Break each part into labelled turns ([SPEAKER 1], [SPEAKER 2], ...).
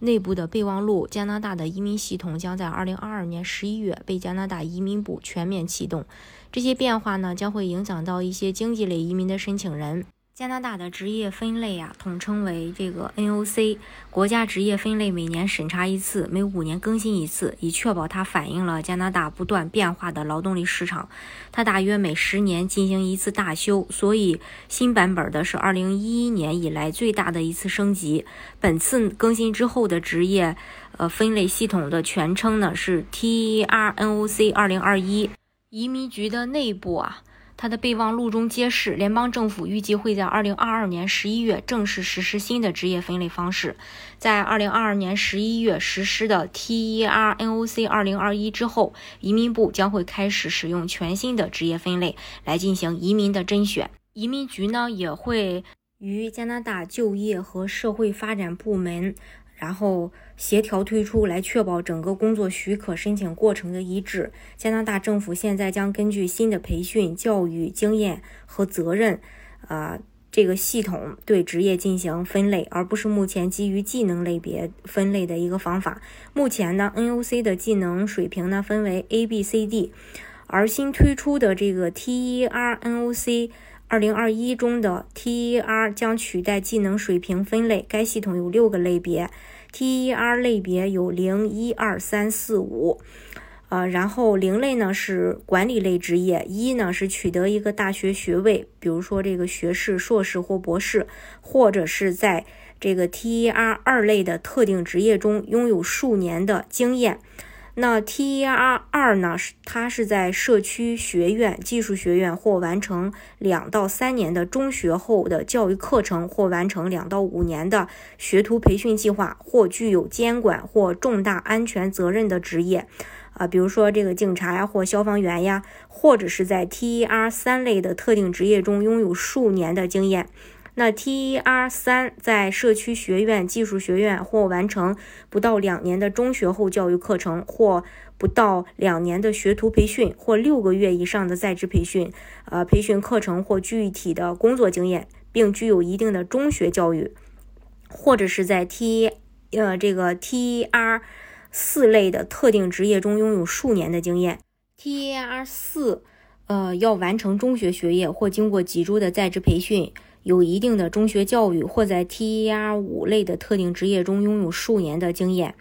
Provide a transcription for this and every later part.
[SPEAKER 1] 内部的备忘录，加拿大的移民系统将在二零二二年十一月被加拿大移民部全面启动。这些变化呢，将会影响到一些经济类移民的申请人。加拿大的职业分类啊，统称为这个 NOC。国家职业分类每年审查一次，每五年更新一次，以确保它反映了加拿大不断变化的劳动力市场。它大约每十年进行一次大修，所以新版本的是二零一一年以来最大的一次升级。本次更新之后的职业呃分类系统的全称呢是 TERNOC 二零二一。移民局的内部啊。它的备忘录中揭示，联邦政府预计会在二零二二年十一月正式实施新的职业分类方式。在二零二二年十一月实施的 TERNOC 二零二一之后，移民部将会开始使用全新的职业分类来进行移民的甄选。移民局呢也会与加拿大就业和社会发展部门。然后协调推出来，确保整个工作许可申请过程的一致。加拿大政府现在将根据新的培训、教育经验和责任，啊，这个系统对职业进行分类，而不是目前基于技能类别分类的一个方法。目前呢，NOC 的技能水平呢分为 A、B、C、D，而新推出的这个 TERNOC 二零二一中的 TER 将取代技能水平分类。该系统有六个类别，TER 类别有零一二三四五，呃，然后零类呢是管理类职业，一呢是取得一个大学学位，比如说这个学士、硕士或博士，或者是在这个 TER 二类的特定职业中拥有数年的经验。那 TER 二呢？是它是在社区学院、技术学院或完成两到三年的中学后的教育课程，或完成两到五年的学徒培训计划，或具有监管或重大安全责任的职业，啊，比如说这个警察呀，或消防员呀，或者是在 TER 三类的特定职业中拥有数年的经验。那 TER 三在社区学院、技术学院或完成不到两年的中学后教育课程，或不到两年的学徒培训，或六个月以上的在职培训，呃，培训课程或具体的工作经验，并具有一定的中学教育，或者是在 T 呃这个 TER 四类的特定职业中拥有数年的经验。TER 四呃要完成中学学业或经过几周的在职培训。有一定的中学教育，或在 TER 五类的特定职业中拥有数年的经验。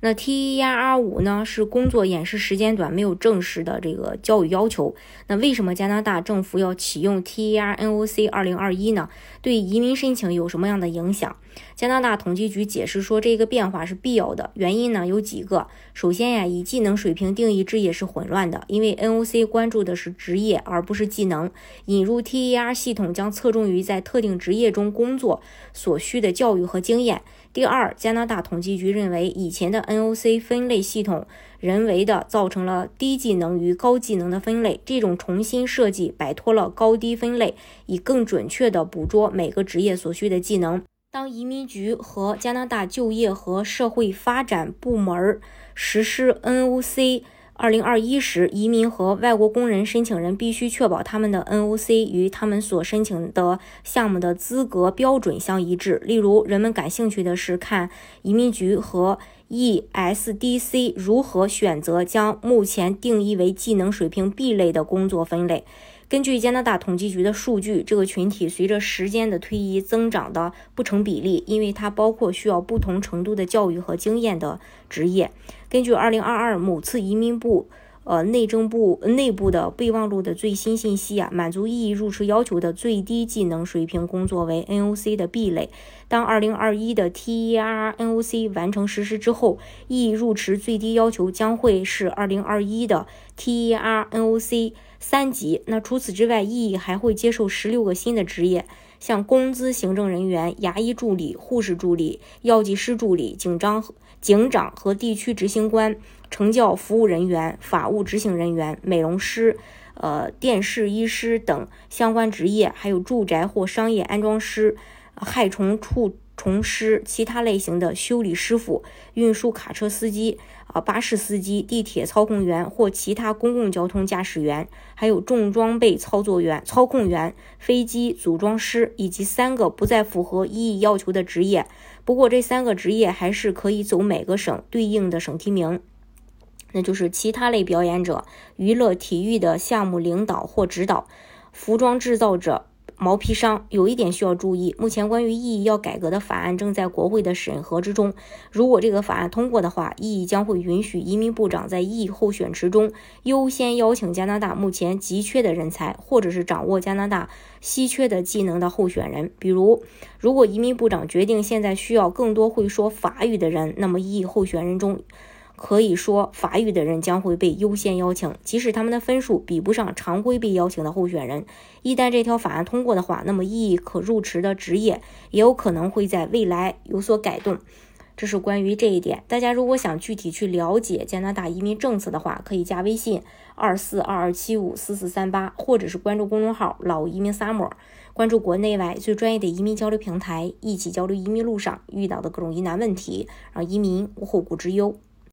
[SPEAKER 1] 那 TER 五呢是工作演示时间短，没有正式的这个教育要求。那为什么加拿大政府要启用 TERNOC 二零二一呢？对移民申请有什么样的影响？加拿大统计局解释说，这个变化是必要的，原因呢有几个。首先呀，以技能水平定义职业是混乱的，因为 NOC 关注的是职业而不是技能。引入 TER 系统将侧重于在特定职业中工作所需的教育和经验。第二，加拿大统计局认为，以前的 NOC 分类系统人为的造成了低技能与高技能的分类。这种重新设计摆脱了高低分类，以更准确地捕捉每个职业所需的技能。当移民局和加拿大就业和社会发展部门实施 NOC。二零二一时，移民和外国工人申请人必须确保他们的 NOC 与他们所申请的项目的资格标准相一致。例如，人们感兴趣的是看移民局和 ESDC 如何选择将目前定义为技能水平 B 类的工作分类。根据加拿大统计局的数据，这个群体随着时间的推移增长的不成比例，因为它包括需要不同程度的教育和经验的职业。根据2022某次移民部、呃内政部内部的备忘录的最新信息啊，满足异议入职要求的最低技能水平工作为 NOC 的 B 类。当2021的 TER NOC 完成实施之后，异议入职最低要求将会是2021的 TER NOC。三级。那除此之外，意义还会接受十六个新的职业，像工资行政人员、牙医助理、护士助理、药剂师助理、警长、警长和地区执行官、成教服务人员、法务执行人员、美容师、呃电视医师等相关职业，还有住宅或商业安装师、害虫除虫师、其他类型的修理师傅、运输卡车司机、啊巴士司机、地铁操控员或其他公共交通驾驶员，还有重装备操作员、操控员、飞机组装师，以及三个不再符合一役要求的职业。不过这三个职业还是可以走每个省对应的省提名。那就是其他类表演者、娱乐体育的项目领导或指导、服装制造者、毛坯商。有一点需要注意，目前关于意义要改革的法案正在国会的审核之中。如果这个法案通过的话，意义将会允许移民部长在意义候选池中优先邀请加拿大目前急缺的人才，或者是掌握加拿大稀缺的技能的候选人。比如，如果移民部长决定现在需要更多会说法语的人，那么意义候选人中。可以说，法语的人将会被优先邀请，即使他们的分数比不上常规被邀请的候选人。一旦这条法案通过的话，那么意义可入池的职业也有可能会在未来有所改动。这是关于这一点。大家如果想具体去了解加拿大移民政策的话，可以加微信二四二二七五四四三八，或者是关注公众号“老移民 summer”，关注国内外最专业的移民交流平台，一起交流移民路上遇到的各种疑难问题，让移民无后顾之忧。